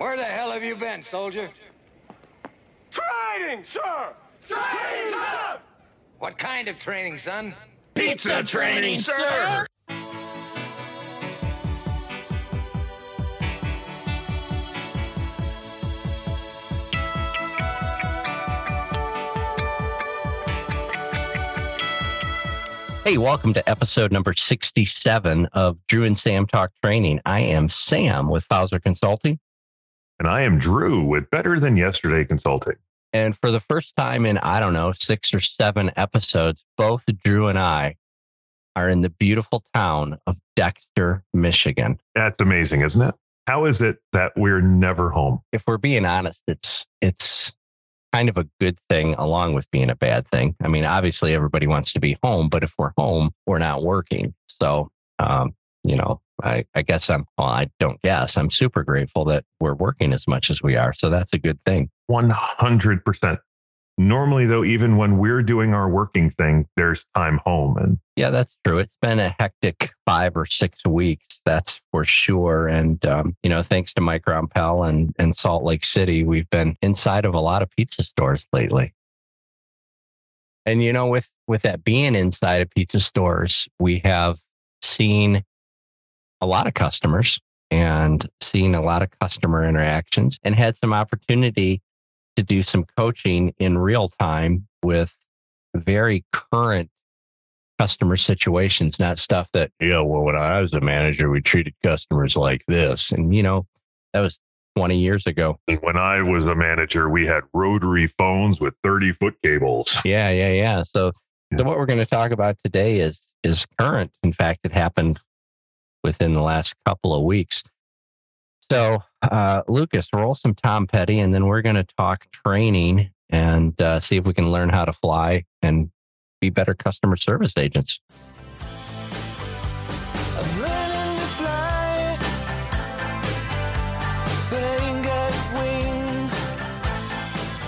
Where the hell have you been, soldier? Training, sir! Training, sir! What kind of training, son? Pizza training, sir! Hey, welcome to episode number 67 of Drew and Sam Talk Training. I am Sam with Fowler Consulting. And I am Drew with Better Than Yesterday Consulting. And for the first time in, I don't know, six or seven episodes, both Drew and I are in the beautiful town of Dexter, Michigan. That's amazing, isn't it? How is it that we're never home? If we're being honest, it's it's kind of a good thing along with being a bad thing. I mean, obviously everybody wants to be home, but if we're home, we're not working. So, um, you know, I, I guess I'm, well, I don't guess, I'm super grateful that we're working as much as we are. So that's a good thing. 100%. Normally, though, even when we're doing our working thing, there's time home. And yeah, that's true. It's been a hectic five or six weeks, that's for sure. And, um, you know, thanks to Mike Rompel and, and Salt Lake City, we've been inside of a lot of pizza stores lately. And, you know, with, with that being inside of pizza stores, we have seen a lot of customers and seen a lot of customer interactions and had some opportunity to do some coaching in real time with very current customer situations, not stuff that, yeah, well, when I was a manager, we treated customers like this. And, you know, that was 20 years ago. when I was a manager, we had rotary phones with 30 foot cables. Yeah, yeah, yeah. So, so what we're going to talk about today is is current. In fact, it happened within the last couple of weeks. So, uh, Lucas, roll some Tom Petty, and then we're going to talk training and uh, see if we can learn how to fly and be better customer service agents. I'm learning to fly, but I ain't got wings.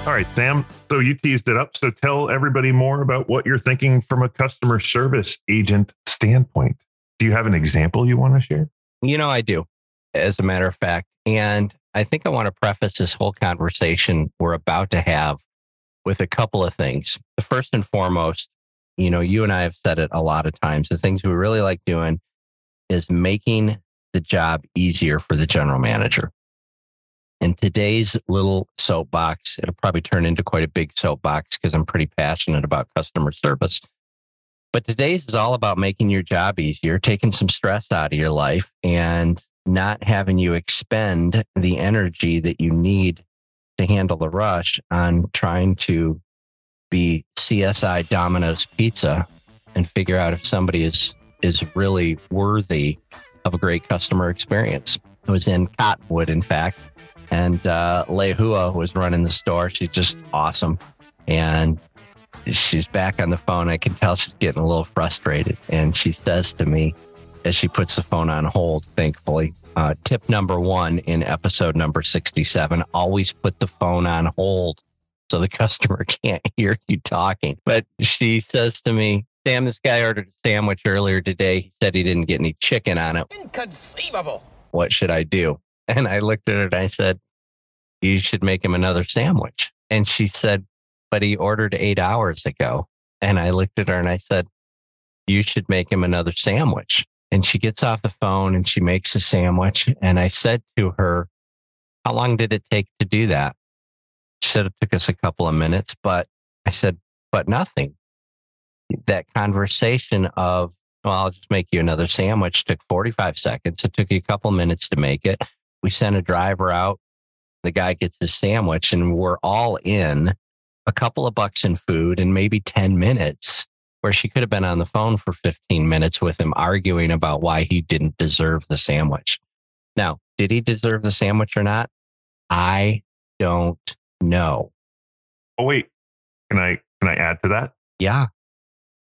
All right, Sam. So you teased it up. So tell everybody more about what you're thinking from a customer service agent standpoint. Do you have an example you want to share? You know, I do, as a matter of fact. And I think I want to preface this whole conversation we're about to have with a couple of things. The first and foremost, you know, you and I have said it a lot of times. The things we really like doing is making the job easier for the general manager. In today's little soapbox, it'll probably turn into quite a big soapbox because I'm pretty passionate about customer service. But today's is all about making your job easier, taking some stress out of your life, and not having you expend the energy that you need to handle the rush on trying to be CSI Domino's Pizza and figure out if somebody is is really worthy of a great customer experience. I was in Cottonwood, in fact, and uh, Lehua was running the store. She's just awesome, and she's back on the phone. I can tell she's getting a little frustrated, and she says to me as she puts the phone on hold, thankfully. Uh, tip number one in episode number 67 always put the phone on hold so the customer can't hear you talking. But she says to me, Sam, this guy ordered a sandwich earlier today. He said he didn't get any chicken on it. Inconceivable. What should I do? And I looked at her and I said, You should make him another sandwich. And she said, But he ordered eight hours ago. And I looked at her and I said, You should make him another sandwich. And she gets off the phone and she makes a sandwich. And I said to her, How long did it take to do that? She said it took us a couple of minutes, but I said, But nothing. That conversation of, Well, I'll just make you another sandwich took 45 seconds. It took you a couple of minutes to make it. We sent a driver out. The guy gets his sandwich, and we're all in a couple of bucks in food and maybe 10 minutes where she could have been on the phone for 15 minutes with him arguing about why he didn't deserve the sandwich. Now, did he deserve the sandwich or not? I don't know. Oh wait, can I can I add to that? Yeah,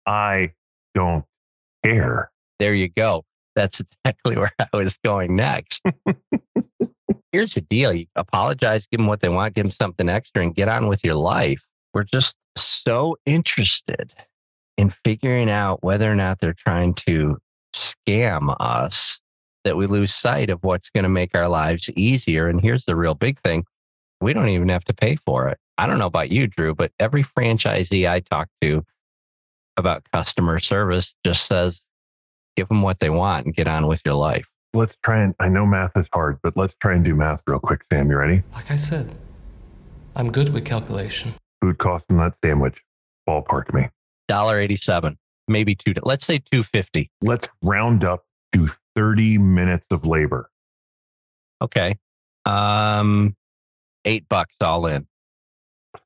I don't care. there you go. That's exactly where I was going next. Here's the deal you apologize, give them what they want, give them something extra, and get on with your life. We're just so interested in figuring out whether or not they're trying to scam us that we lose sight of what's going to make our lives easier. And here's the real big thing we don't even have to pay for it. I don't know about you, Drew, but every franchisee I talk to about customer service just says, give them what they want and get on with your life. Let's try and, I know math is hard, but let's try and do math real quick, Sam. You ready? Like I said, I'm good with calculation. Food cost in that sandwich. Ballpark me. Dollar eighty-seven, maybe two. Let's say two fifty. Let's round up to 30 minutes of labor. Okay, um, eight bucks all in.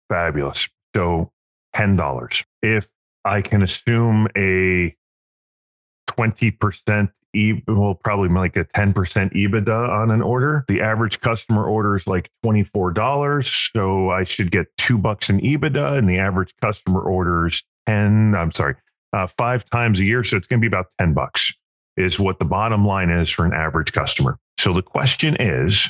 Fabulous. So $10. If I can assume a 20% E, well, probably like a 10% EBITDA on an order. The average customer order is like $24. So I should get two bucks in EBITDA and the average customer orders 10, I'm sorry, uh, five times a year. So it's going to be about 10 bucks is what the bottom line is for an average customer. So the question is,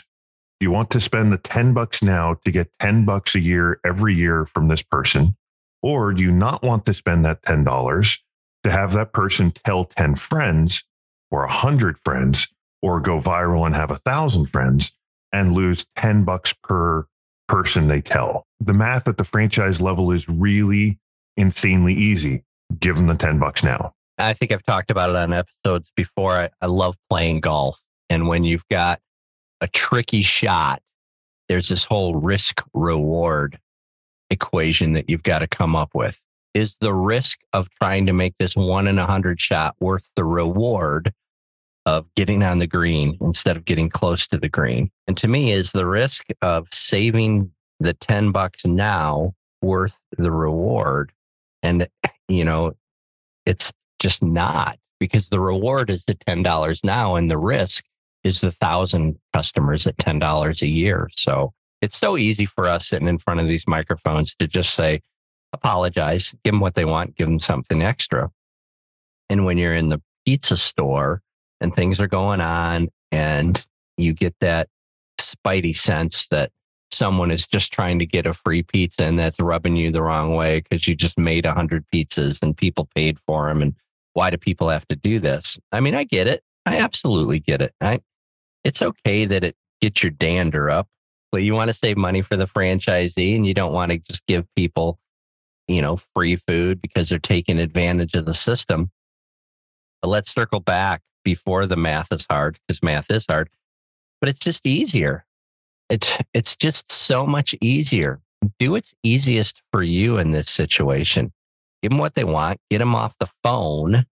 do you want to spend the 10 bucks now to get 10 bucks a year every year from this person? Or do you not want to spend that $10 to have that person tell 10 friends or 100 friends or go viral and have a thousand friends and lose 10 bucks per person they tell? The math at the franchise level is really insanely easy. Give them the 10 bucks now. I think I've talked about it on episodes before. I, I love playing golf. And when you've got a tricky shot, there's this whole risk reward equation that you've got to come up with. Is the risk of trying to make this one in a hundred shot worth the reward of getting on the green instead of getting close to the green? And to me, is the risk of saving the 10 bucks now worth the reward? And, you know, it's just not because the reward is the $10 now and the risk is the thousand customers at $10 a year. So it's so easy for us sitting in front of these microphones to just say, apologize, give them what they want, give them something extra. And when you're in the pizza store and things are going on and you get that spidey sense that someone is just trying to get a free pizza and that's rubbing you the wrong way because you just made a hundred pizzas and people paid for them. And why do people have to do this? I mean, I get it. I absolutely get it. I, it's okay that it gets your dander up. But you want to save money for the franchisee and you don't want to just give people, you know, free food because they're taking advantage of the system. But let's circle back before the math is hard because math is hard, but it's just easier. It's it's just so much easier. Do what's easiest for you in this situation. Give them what they want, get them off the phone,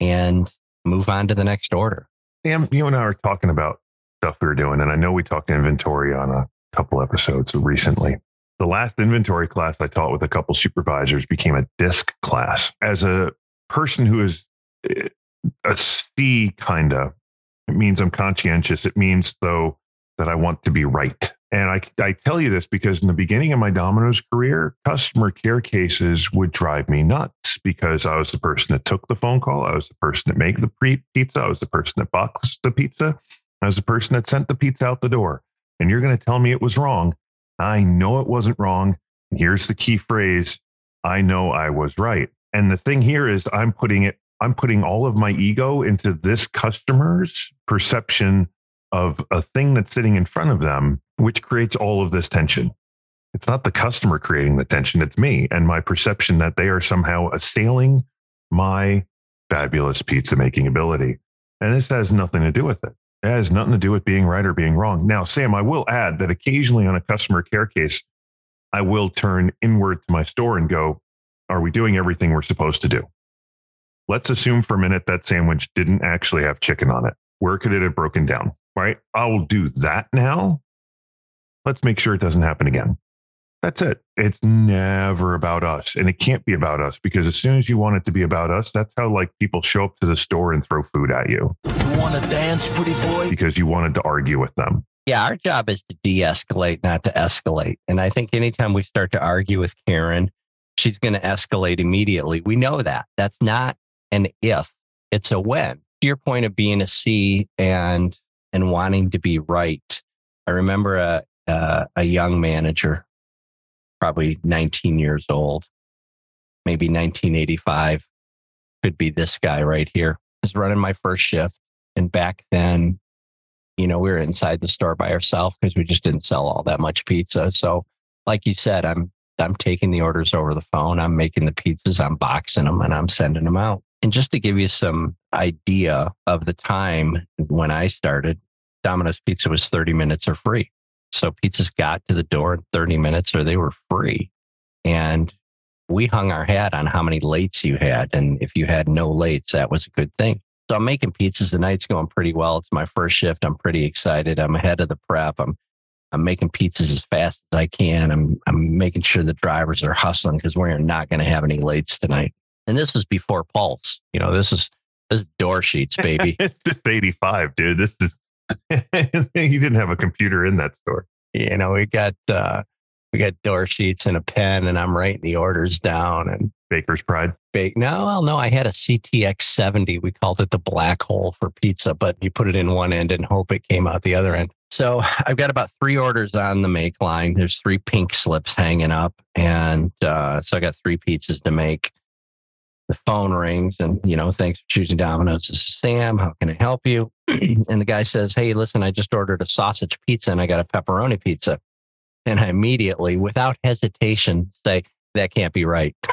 and move on to the next order. Sam, you and I were talking about stuff we were doing, and I know we talked inventory on a couple episodes recently. The last inventory class I taught with a couple supervisors became a disc class. As a person who is eh, a C kind of, it means I'm conscientious. It means though that I want to be right. And I, I tell you this because in the beginning of my Domino's career, customer care cases would drive me nuts because I was the person that took the phone call. I was the person that made the pizza. I was the person that boxed the pizza. I was the person that sent the pizza out the door. And you're going to tell me it was wrong. I know it wasn't wrong. Here's the key phrase I know I was right. And the thing here is, I'm putting it, I'm putting all of my ego into this customer's perception of a thing that's sitting in front of them, which creates all of this tension. It's not the customer creating the tension, it's me and my perception that they are somehow assailing my fabulous pizza making ability. And this has nothing to do with it. It has nothing to do with being right or being wrong. Now, Sam, I will add that occasionally on a customer care case, I will turn inward to my store and go, Are we doing everything we're supposed to do? Let's assume for a minute that sandwich didn't actually have chicken on it. Where could it have broken down? Right? I will do that now. Let's make sure it doesn't happen again. That's it. It's never about us. And it can't be about us because as soon as you want it to be about us, that's how like people show up to the store and throw food at you You want to dance, pretty boy? because you wanted to argue with them. Yeah, our job is to de escalate, not to escalate. And I think anytime we start to argue with Karen, she's going to escalate immediately. We know that. That's not an if, it's a when. To your point of being a C and and wanting to be right. I remember a a, a young manager, probably 19 years old, maybe 1985, could be this guy right here. I was running my first shift And back then, you know, we were inside the store by ourselves because we just didn't sell all that much pizza. So, like you said, I'm I'm taking the orders over the phone. I'm making the pizzas, I'm boxing them, and I'm sending them out. And just to give you some idea of the time when I started, Domino's Pizza was 30 minutes or free. So pizzas got to the door in 30 minutes or they were free. And we hung our hat on how many lates you had. And if you had no lates, that was a good thing. So I'm making pizzas. The night's going pretty well. It's my first shift. I'm pretty excited. I'm ahead of the prep. I'm I'm making pizzas as fast as I can. I'm I'm making sure the drivers are hustling because we're not going to have any lates tonight. And this is before Pulse. You know, this is this is door sheets, baby. it's just 85, dude. This is, you didn't have a computer in that store. you know, we got uh we got door sheets and a pen, and I'm writing the orders down and Baker's Pride. bake. No, well, no, I had a CTX 70. We called it the black hole for pizza, but you put it in one end and hope it came out the other end. So I've got about three orders on the make line. There's three pink slips hanging up. And uh, so I got three pizzas to make. The phone rings and, you know, thanks for choosing Domino's. This is Sam. How can I help you? and the guy says, Hey, listen, I just ordered a sausage pizza and I got a pepperoni pizza. And I immediately, without hesitation, say, That can't be right.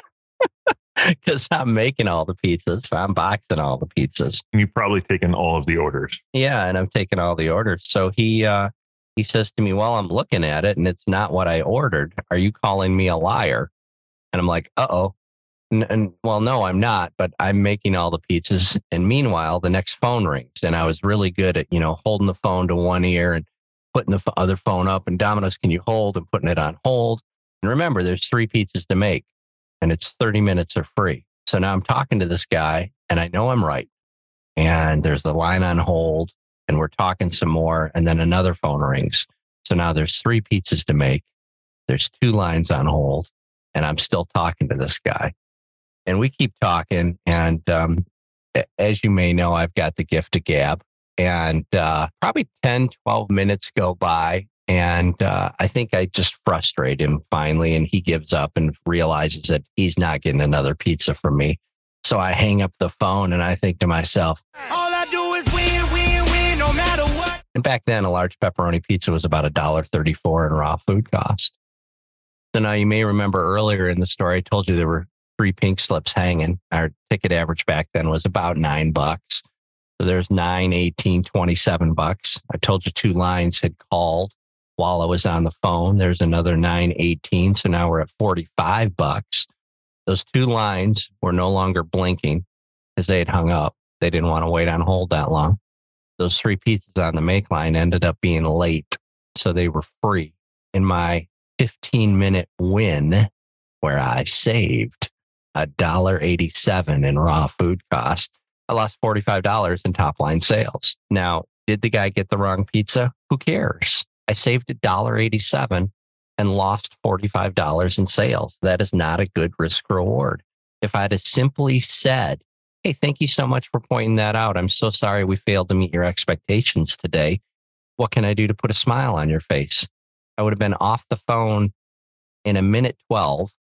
Because I'm making all the pizzas, I'm boxing all the pizzas. You've probably taken all of the orders. Yeah, and I'm taking all the orders. So he uh he says to me, "Well, I'm looking at it and it's not what I ordered. Are you calling me a liar?" And I'm like, "Uh-oh." And, and well, no, I'm not, but I'm making all the pizzas. And meanwhile, the next phone rings, and I was really good at you know holding the phone to one ear and putting the other phone up. And Domino's, can you hold? And putting it on hold. And remember, there's three pizzas to make, and it's 30 minutes or free. So now I'm talking to this guy, and I know I'm right. And there's the line on hold, and we're talking some more, and then another phone rings. So now there's three pizzas to make. There's two lines on hold, and I'm still talking to this guy. And we keep talking. And um, as you may know, I've got the gift of gab. And uh, probably 10, 12 minutes go by. And uh, I think I just frustrate him finally. And he gives up and realizes that he's not getting another pizza from me. So I hang up the phone and I think to myself, All I do is win, win, win, no matter what. And back then, a large pepperoni pizza was about a dollar thirty-four in raw food cost. So now you may remember earlier in the story, I told you there were three pink slips hanging. Our ticket average back then was about nine bucks. So there's nine, 18, 27 bucks. I told you two lines had called while I was on the phone. There's another nine, 18. So now we're at 45 bucks. Those two lines were no longer blinking because they had hung up. They didn't want to wait on hold that long those three pieces on the make line ended up being late. So they were free. In my 15 minute win, where I saved a dollar 87 in raw food cost, I lost $45 in top line sales. Now, did the guy get the wrong pizza? Who cares? I saved a dollar 87 and lost $45 in sales. That is not a good risk reward. If I'd have simply said, Hey, thank you so much for pointing that out. I'm so sorry we failed to meet your expectations today. What can I do to put a smile on your face? I would have been off the phone in a minute 12.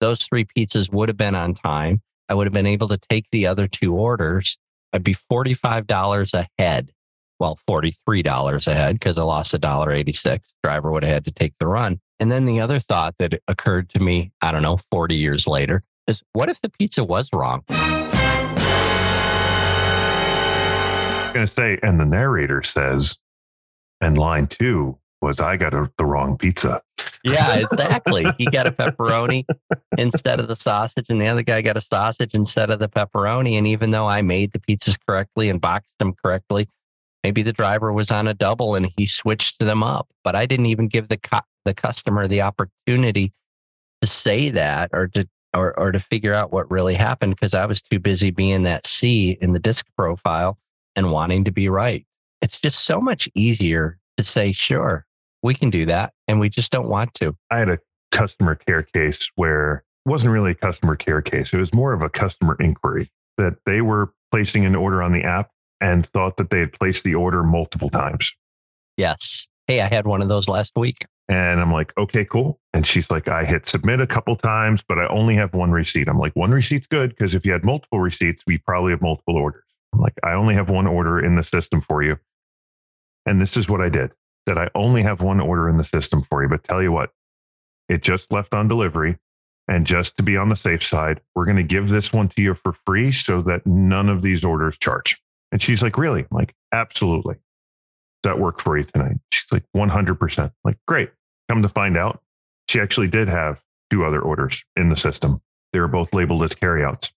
Those three pizzas would have been on time. I would have been able to take the other two orders. I'd be $45 ahead. Well, $43 ahead because I lost a dollar 86. Driver would have had to take the run. And then the other thought that occurred to me, I don't know, 40 years later is what if the pizza was wrong? I'm going to say, and the narrator says, and line two was, I got a, the wrong pizza. Yeah, exactly. he got a pepperoni instead of the sausage, and the other guy got a sausage instead of the pepperoni. And even though I made the pizzas correctly and boxed them correctly, maybe the driver was on a double and he switched them up. But I didn't even give the cu- the customer the opportunity to say that or to or or to figure out what really happened because I was too busy being that C in the disc profile and wanting to be right. It's just so much easier to say, sure, we can do that. And we just don't want to. I had a customer care case where it wasn't really a customer care case. It was more of a customer inquiry that they were placing an order on the app and thought that they had placed the order multiple times. Yes. Hey, I had one of those last week. And I'm like, okay, cool. And she's like, I hit submit a couple times, but I only have one receipt. I'm like, one receipt's good because if you had multiple receipts, we probably have multiple orders. I'm like, I only have one order in the system for you. And this is what I did I only have one order in the system for you. But tell you what, it just left on delivery. And just to be on the safe side, we're going to give this one to you for free so that none of these orders charge. And she's like, Really? I'm like, Absolutely. Does that work for you tonight? She's like, 100%. I'm like, great. Come to find out, she actually did have two other orders in the system. They were both labeled as carryouts.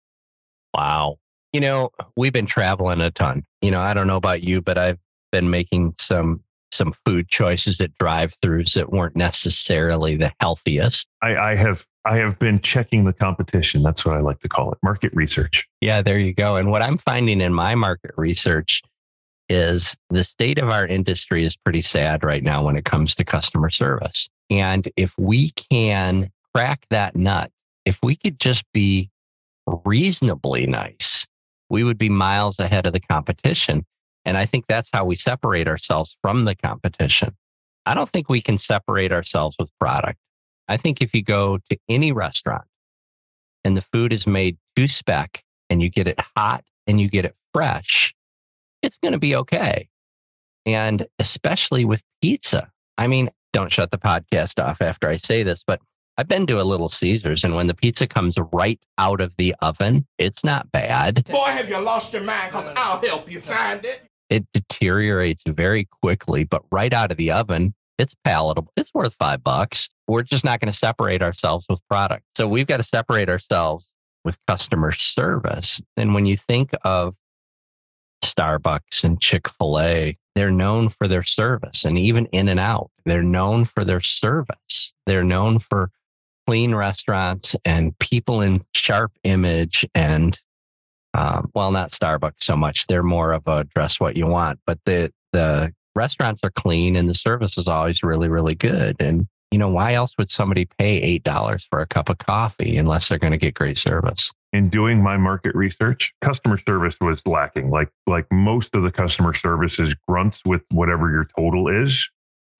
Wow. You know, we've been traveling a ton. You know, I don't know about you, but I've been making some some food choices at drive-throughs that weren't necessarily the healthiest. I, I have I have been checking the competition. That's what I like to call it, market research. Yeah, there you go. And what I'm finding in my market research is the state of our industry is pretty sad right now when it comes to customer service. And if we can crack that nut, if we could just be reasonably nice, we would be miles ahead of the competition. And I think that's how we separate ourselves from the competition. I don't think we can separate ourselves with product. I think if you go to any restaurant and the food is made to spec and you get it hot and you get it fresh, it's going to be okay. And especially with pizza. I mean, don't shut the podcast off after I say this, but I've been to a Little Caesars, and when the pizza comes right out of the oven, it's not bad. Boy, have you lost your mind? Cause I'll help you find it. It deteriorates very quickly, but right out of the oven, it's palatable. It's worth five bucks. We're just not going to separate ourselves with product. So we've got to separate ourselves with customer service. And when you think of Starbucks and Chick fil A, they're known for their service. And even In N Out, they're known for their service. They're known for clean restaurants and people in sharp image and um, well, not Starbucks so much. They're more of a dress what you want, but the the restaurants are clean and the service is always really, really good. And you know, why else would somebody pay eight dollars for a cup of coffee unless they're going to get great service? In doing my market research, customer service was lacking. Like like most of the customer service is grunts with whatever your total is.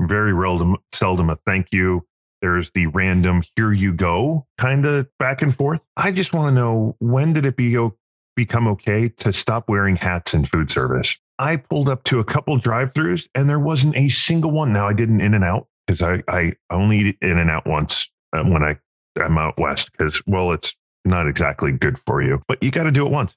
Very seldom, seldom a thank you. There's the random here you go kind of back and forth. I just want to know when did it be become okay to stop wearing hats in food service? I pulled up to a couple drive-throughs and there wasn't a single one. Now I did an in and out because I, I only eat in and out once uh, when I am out west because well it's not exactly good for you, but you got to do it once.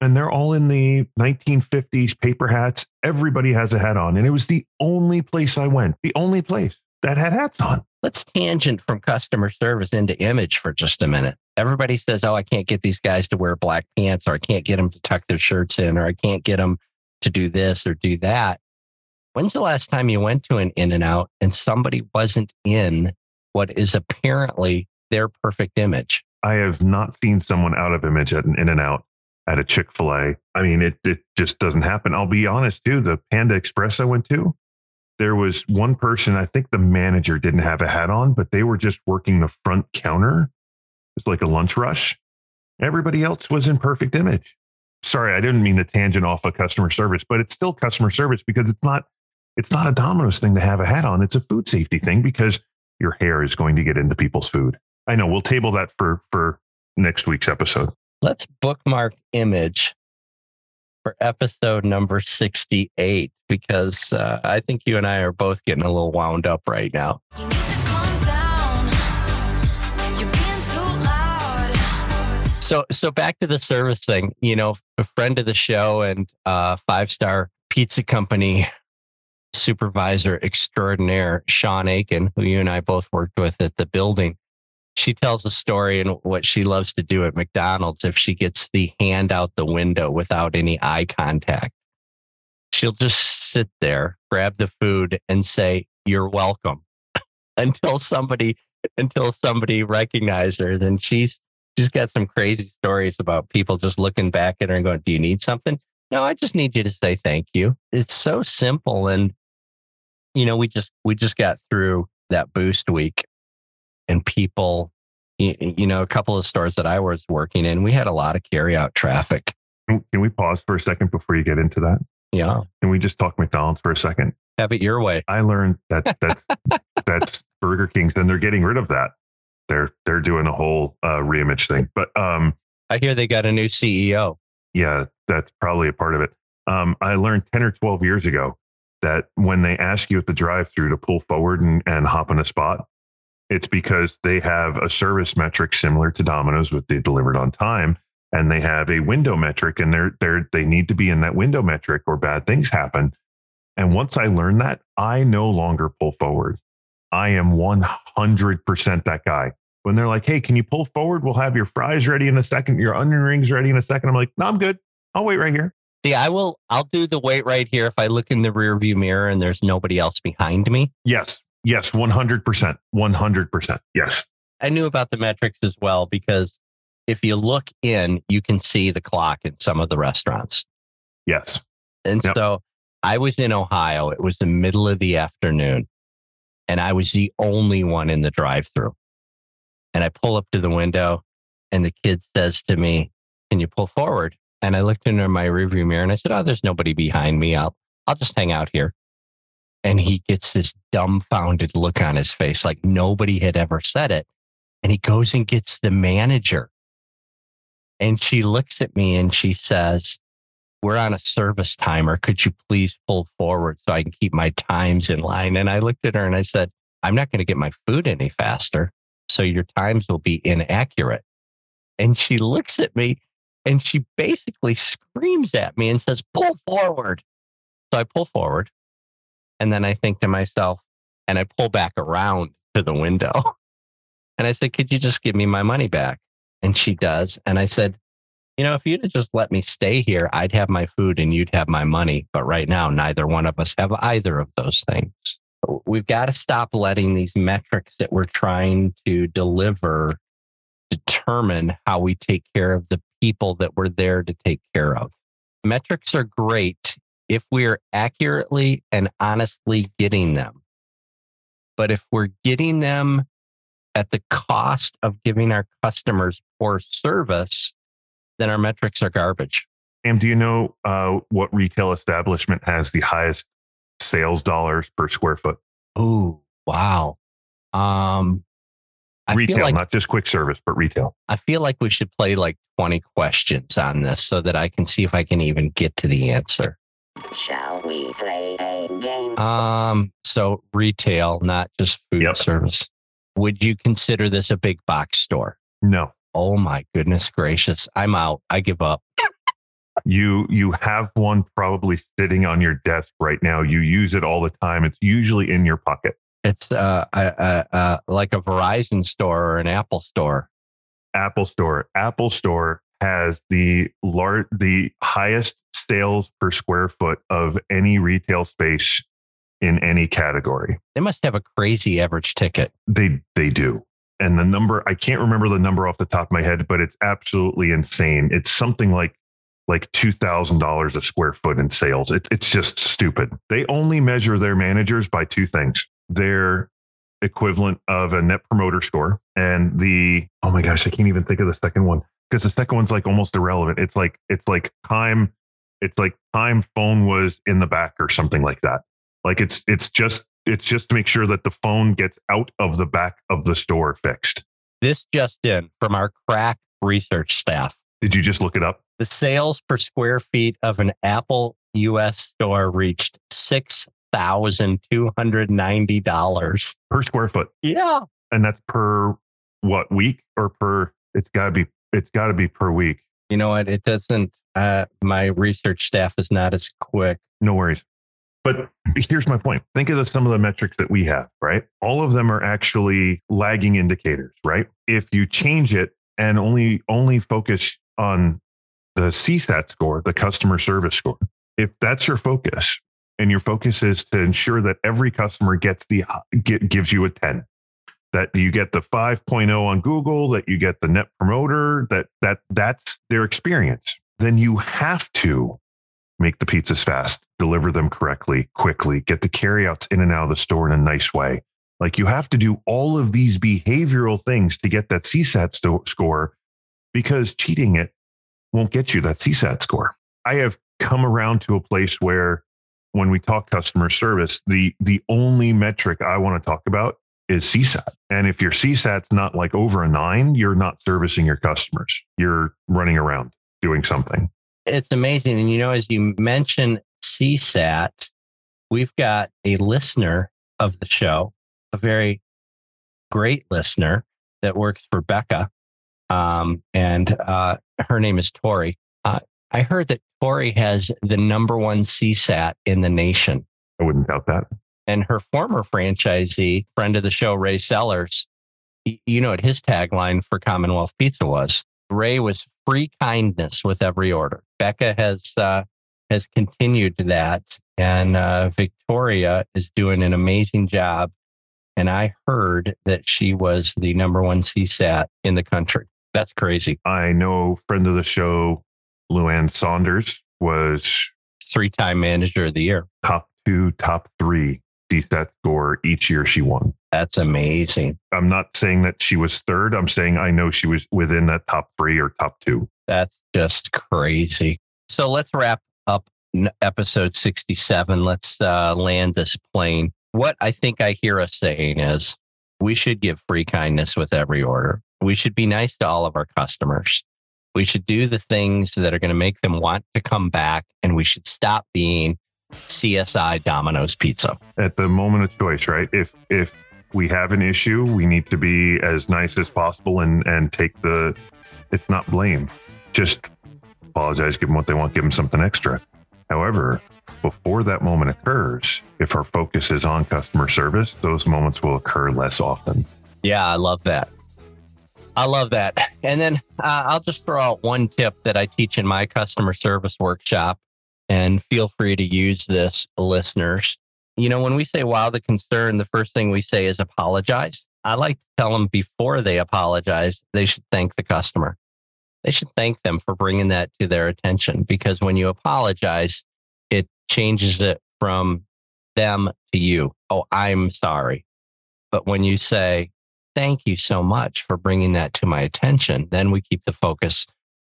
And they're all in the 1950s paper hats. Everybody has a hat on. And it was the only place I went, the only place that had hats on. Let's tangent from customer service into image for just a minute. Everybody says, Oh, I can't get these guys to wear black pants, or I can't get them to tuck their shirts in, or I can't get them to do this or do that. When's the last time you went to an in and out and somebody wasn't in what is apparently their perfect image? I have not seen someone out of image at an in and out at a Chick fil A. I mean, it, it just doesn't happen. I'll be honest too. The Panda Express I went to, there was one person, I think the manager didn't have a hat on, but they were just working the front counter. It's like a lunch rush. Everybody else was in perfect image. Sorry, I didn't mean the tangent off of customer service, but it's still customer service because it's not it's not a Domino's thing to have a hat on. It's a food safety thing because your hair is going to get into people's food. I know we'll table that for for next week's episode. Let's bookmark image for episode number 68 because uh, I think you and I are both getting a little wound up right now. So so back to the service thing, you know, a friend of the show and uh five-star pizza company supervisor extraordinaire Sean Aiken, who you and I both worked with at the building. She tells a story and what she loves to do at McDonald's if she gets the hand out the window without any eye contact. She'll just sit there, grab the food and say, "You're welcome." until somebody until somebody recognizes her, then she's she's got some crazy stories about people just looking back at her and going, "Do you need something?" No, I just need you to say thank you. It's so simple and you know, we just we just got through that boost week and people you, you know, a couple of stores that I was working in, we had a lot of carry out traffic. Can can we pause for a second before you get into that? Yeah. Can we just talk McDonald's for a second? Have it your way. I learned that that's that's Burger King's, and they're getting rid of that. They're they're doing a whole uh, reimage thing. But um, I hear they got a new CEO. yeah, that's probably a part of it. Um, I learned 10 or 12 years ago that when they ask you at the drive through to pull forward and, and hop in a spot, it's because they have a service metric similar to Domino's with they delivered on time. And they have a window metric and they're they're they need to be in that window metric or bad things happen. And once I learned that, I no longer pull forward. I am 100% that guy. When they're like, hey, can you pull forward? We'll have your fries ready in a second, your onion rings ready in a second. I'm like, no, I'm good. I'll wait right here. See, I will. I'll do the wait right here if I look in the rear view mirror and there's nobody else behind me. Yes. Yes. 100%. 100%. Yes. I knew about the metrics as well because if you look in, you can see the clock in some of the restaurants. Yes. And Yep. so I was in Ohio. It was the middle of the afternoon, and I was the only one in the drive through. And I pull up to the window, and the kid says to me, Can you pull forward? And I looked into my rearview mirror and I said, Oh, there's nobody behind me. I'll, I'll just hang out here. And he gets this dumbfounded look on his face, like nobody had ever said it. And he goes and gets the manager. And she looks at me and she says, we're on a service timer. Could you please pull forward so I can keep my times in line? And I looked at her and I said, I'm not going to get my food any faster. So your times will be inaccurate. And she looks at me and she basically screams at me and says, pull forward. So I pull forward. And then I think to myself, and I pull back around to the window. And I said, could you just give me my money back? And she does. And I said, you know, if you'd just let me stay here, I'd have my food and you'd have my money. But right now, neither one of us have either of those things. We've got to stop letting these metrics that we're trying to deliver determine how we take care of the people that we're there to take care of. Metrics are great if we're accurately and honestly getting them. But if we're getting them at the cost of giving our customers poor service, then our metrics are garbage. Sam, do you know uh, what retail establishment has the highest sales dollars per square foot? Oh, wow. Um, I retail, feel like not just quick service, but retail. I feel like we should play like 20 questions on this so that I can see if I can even get to the answer. Shall we play a game? Um, so retail, not just food Yep. service. Would you consider this a big box store? No, Oh my goodness gracious. I'm out. I give up. you you have one probably sitting on your desk right now. You use it all the time. It's usually in your pocket. It's uh, uh, uh, like a Verizon store or an Apple store. Apple Store. Apple Store has the lar- the highest sales per square foot of any retail space in any category. They must have a crazy average ticket. They they do. And the number I can't remember the number off the top of my head, but it's absolutely insane. It's something like like two thousand dollars a square foot in sales. It, it's just stupid. They only measure their managers by two things: their equivalent of a net promoter score and the oh my gosh, I can't even think of the second one because the second one's like almost irrelevant. It's like it's like time. It's like time phone was in the back or something like that. Like it's it's just it's just to make sure that the phone gets out of the back of the store fixed. This just in from our crack research staff. Did you just look it up? The sales per square feet of an Apple US store reached $6,290. Per square foot. Yeah. And that's per what week or per it's gotta be it's gotta be per week. You know what? It doesn't, uh, my research staff is not as quick. No worries. But here's my point. Think of the, some of the metrics that we have, right? All of them are actually lagging indicators, right? If you change it and only only focus on the CSAT score, the customer service score, if that's your focus, and your focus is to ensure that every customer gets the get, gives you a 10 that you get the 5.0 on google that you get the net promoter that that that's their experience then you have to make the pizzas fast deliver them correctly quickly get the carryouts in and out of the store in a nice way like you have to do all of these behavioral things to get that csat score because cheating it won't get you that csat score i have come around to a place where when we talk customer service, the the only metric I want to talk about is CSAT. And if your CSAT's not like over a nine, you're not servicing your customers. You're running around doing something. It's amazing. And you know, as you mentioned CSAT, we've got a listener of the show, a very great listener that works for Becca. Um, and uh, her name is Tori. Uh, I heard that Tori has the number one CSAT in the nation. I wouldn't doubt that. And her former franchisee, friend of the show, Ray Sellers, you know what his tagline for Commonwealth Pizza was? Ray was free kindness with every order. Becca has uh, has continued that, and uh, Victoria is doing an amazing job. And I heard that she was the number one CSAT in the country. That's crazy. I know friend of the show, Luann Saunders, was Three time manager of the year. top two, top three CSAT score each year she won. That's amazing. I'm not saying that she was third. I'm saying I know she was within that top three or top two. That's just crazy. So let's wrap up episode 67. Let's uh, land this plane. What I think I hear us saying is we should give free kindness with every order. We should be nice to all of our customers. We should do the things that are going to make them want to come back, and we should stop being CSI Domino's Pizza. At the moment of choice, right? If if we have an issue, we need to be as nice as possible and and take the. It's not blame. Just apologize, give them what they want, give them something extra. However, before that moment occurs, if our focus is on customer service, those moments will occur less often. Yeah, I love that. I love that. And then uh, I'll just throw out one tip that I teach in my customer service workshop, and feel free to use this, listeners. You know, when we say wow the concern, the first thing we say is apologize. I like to tell them before they apologize, they should thank the customer. They should thank them for bringing that to their attention because when you apologize, it changes it from them to you. Oh, I'm sorry. But when you say, thank you so much for bringing that to my attention, then we keep the focus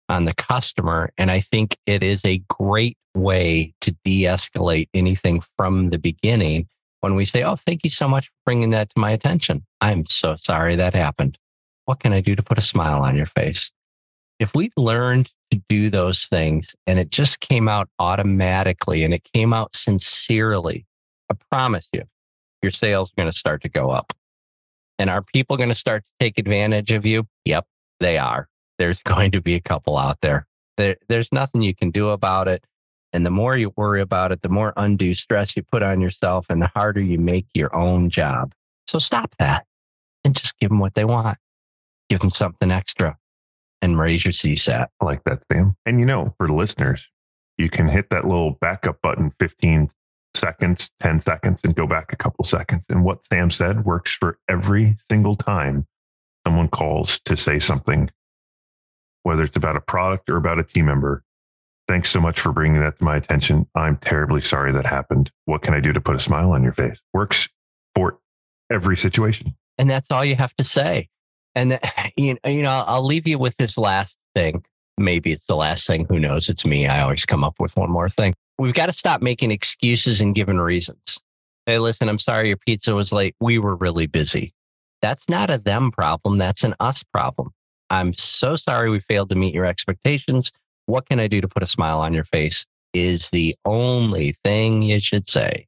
on the customer. And I think it is a great way to de escalate anything from the beginning when we say, Oh, thank you so much for bringing that to my attention. I'm so sorry that happened. What can I do to put a smile on your face? If we learned to do those things and it just came out automatically and it came out sincerely, I promise you, your sales are going to start to go up. And are people going to start to take advantage of you? Yep, they are. There's going to be a couple out there. there. There's nothing you can do about it. And the more you worry about it, the more undue stress you put on yourself and the harder you make your own job. So stop that and just give them what they want. Give them something extra and raise your CSAT. I like that, Sam. And you know, for listeners, you can hit that little backup button 15 seconds, 10 seconds, and go back a couple seconds. And what Sam said works for every single time someone calls to say something, whether it's about a product or about a team member. Thanks so much for bringing that to my attention. I'm terribly sorry that happened. What can I do to put a smile on your face? Works for every situation. And that's all you have to say. And you know, I'll leave you with this last thing. Maybe it's the last thing. Who knows? It's me. I always come up with one more thing. We've got to stop making excuses and giving reasons. Hey, listen, I'm sorry your pizza was late. We were really busy. That's not a them problem. That's an us problem. I'm so sorry we failed to meet your expectations. What can I do to put a smile on your face? Is the only thing you should say.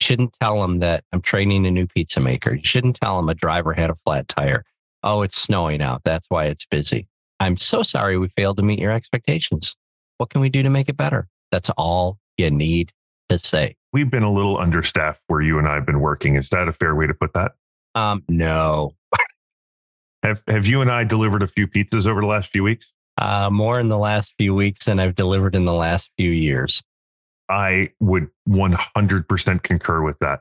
You shouldn't tell them that I'm training a new pizza maker. You shouldn't tell them a driver had a flat tire. Oh, it's snowing out. That's why it's busy. I'm so sorry we failed to meet your expectations. What can we do to make it better? That's all you need to say. We've been a little understaffed where you and I have been working. Is that a fair way to put that? Um, no, Have Have you and I delivered a few pizzas over the last few weeks? uh, more in the last few weeks than I've delivered in the last few years. I would 100% concur with that.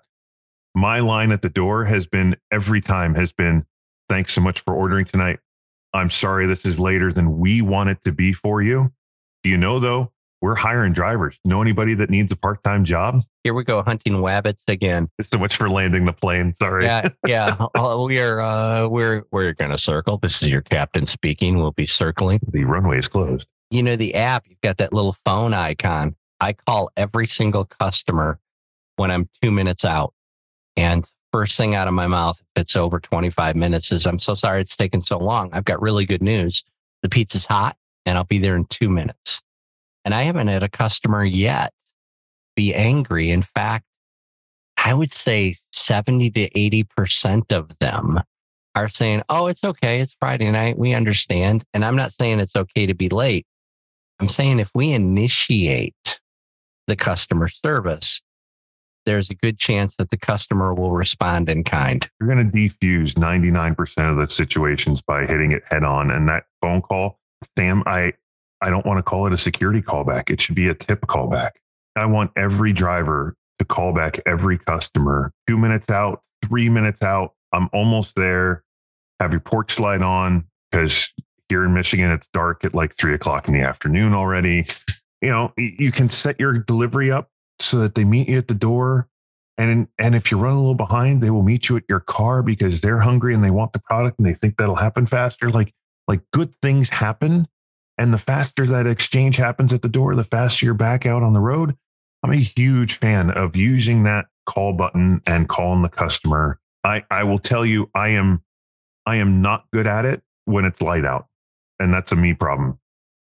My line at the door has been every time has been thanks so much for ordering tonight. I'm sorry this is later than we want it to be for you. Do you know though, we're hiring drivers. Know anybody that needs a part-time job? Here we go, hunting wabbits again. So much for landing the plane. Sorry. Yeah, yeah. Uh, we are. Uh, we're we're going to circle. This is your captain speaking. We'll be circling. the runway is closed. you know, the app, you've got that little phone icon. I call every single customer when I'm two minutes out. And first thing out of my mouth, if it's over 25 minutes, is I'm so sorry it's taken so long. I've got really good news. The pizza's hot and I'll be there in two minutes. And I haven't had a customer yet be angry. In fact, I would say 70 to 80% of them are saying, oh, it's okay. It's Friday night. We understand. And I'm not saying it's okay to be late. I'm saying if we initiate the customer service, there's a good chance that the customer will respond in kind. You're going to defuse 99% of the situations by hitting it head on. And that phone call, Sam, I, I don't want to call it a security callback. It should be a tip callback. I want every driver to call back every customer two minutes out, three minutes out. I'm almost there. Have your porch light on because here in Michigan, it's dark at like three o'clock in the afternoon already. You know, you can set your delivery up so that they meet you at the door. And, and if you're running a little behind, they will meet you at your car because they're hungry and they want the product and they think that'll happen faster. Like, like good things happen. And the faster that exchange happens at the door, the faster you're back out on the road. I'm a huge fan of using that call button and calling the customer. I, I will tell you, I am, I am not good at it when it's light out. And that's a me problem.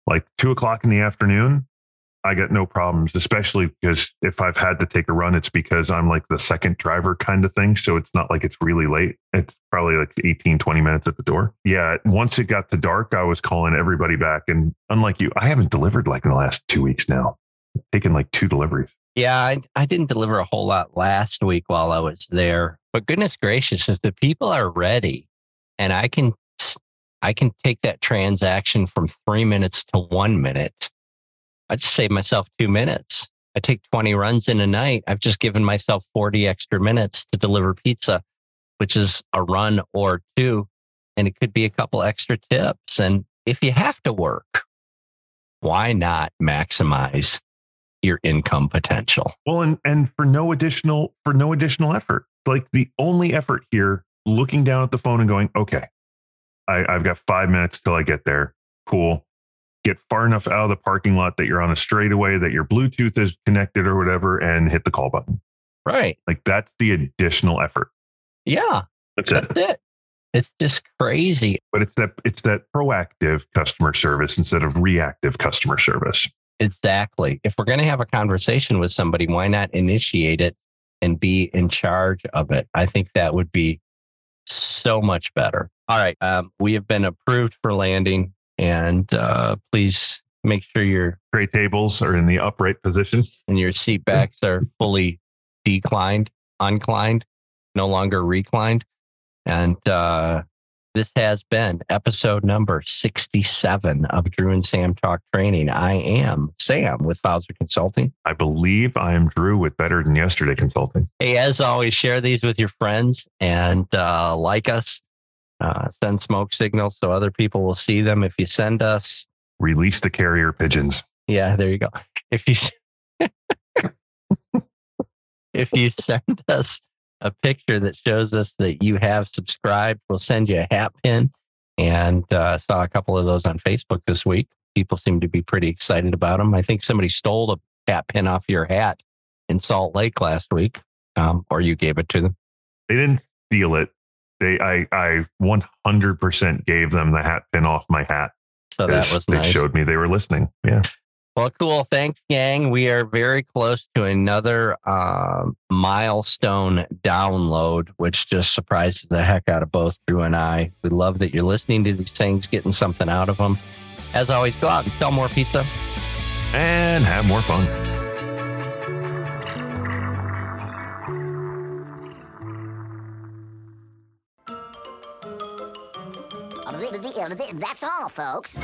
Like two o'clock in the afternoon, I got no problems, especially because if I've had to take a run, it's because I'm like the second driver kind of thing. So it's not like it's really late. It's probably like 18, 20 minutes at the door. Yeah. Once it got to dark, I was calling everybody back. And unlike you, I haven't delivered like in the last two weeks now, taken like two deliveries. Yeah, I, I didn't deliver a whole lot last week while I was there. But goodness gracious, if the people are ready and I can I can take that transaction from three minutes to one minute, I just save myself two minutes. I take 20 runs in a night. I've just given myself 40 extra minutes to deliver pizza, which is a run or two. And it could be a couple extra tips. And if you have to work, why not maximize your income potential? Well, and and for no additional for no additional effort. Like the only effort here, looking down at the phone and going, okay, I, I've got five minutes till I get there. Cool. Get far enough out of the parking lot that you're on a straightaway, that your Bluetooth is connected or whatever, and hit the call button. Right. Like that's the additional effort. Yeah. That's it. It. It's just crazy. But it's that it's that proactive customer service instead of reactive customer service. Exactly. If we're going to have a conversation with somebody, why not initiate it and be in charge of it? I think that would be so much better. All right. Um, we have been approved for landing, and uh, please make sure your Tray tables are in the upright position. and your seat backs are fully declined, unclined, no longer reclined. And uh, this has been episode number 67 of Drew and Sam Talk Training. I am Sam with Bowser Consulting. I believe I am Drew with Better Than Yesterday Consulting. Hey, as always, share these with your friends and uh, like us. Uh, send smoke signals so other people will see them. If you send us, Release the carrier pigeons. yeah, there you go. If you if you send us a picture that shows us that you have subscribed, we'll send you a hat pin. And uh, saw a couple of those on Facebook this week. People seem to be pretty excited about them. I think somebody stole a hat pin off your hat in Salt Lake last week, um, or you gave it to them. They didn't steal it. They I I 100% gave them the hat pin off my hat. So that was they nice. showed me they were listening. Yeah. Well, cool. Thanks, gang. We are very close to another um, milestone download, which just surprises the heck out of both Drew and I. We love that you're listening to these things, getting something out of them. As always, go out and sell more pizza. And have more fun. That's all, folks.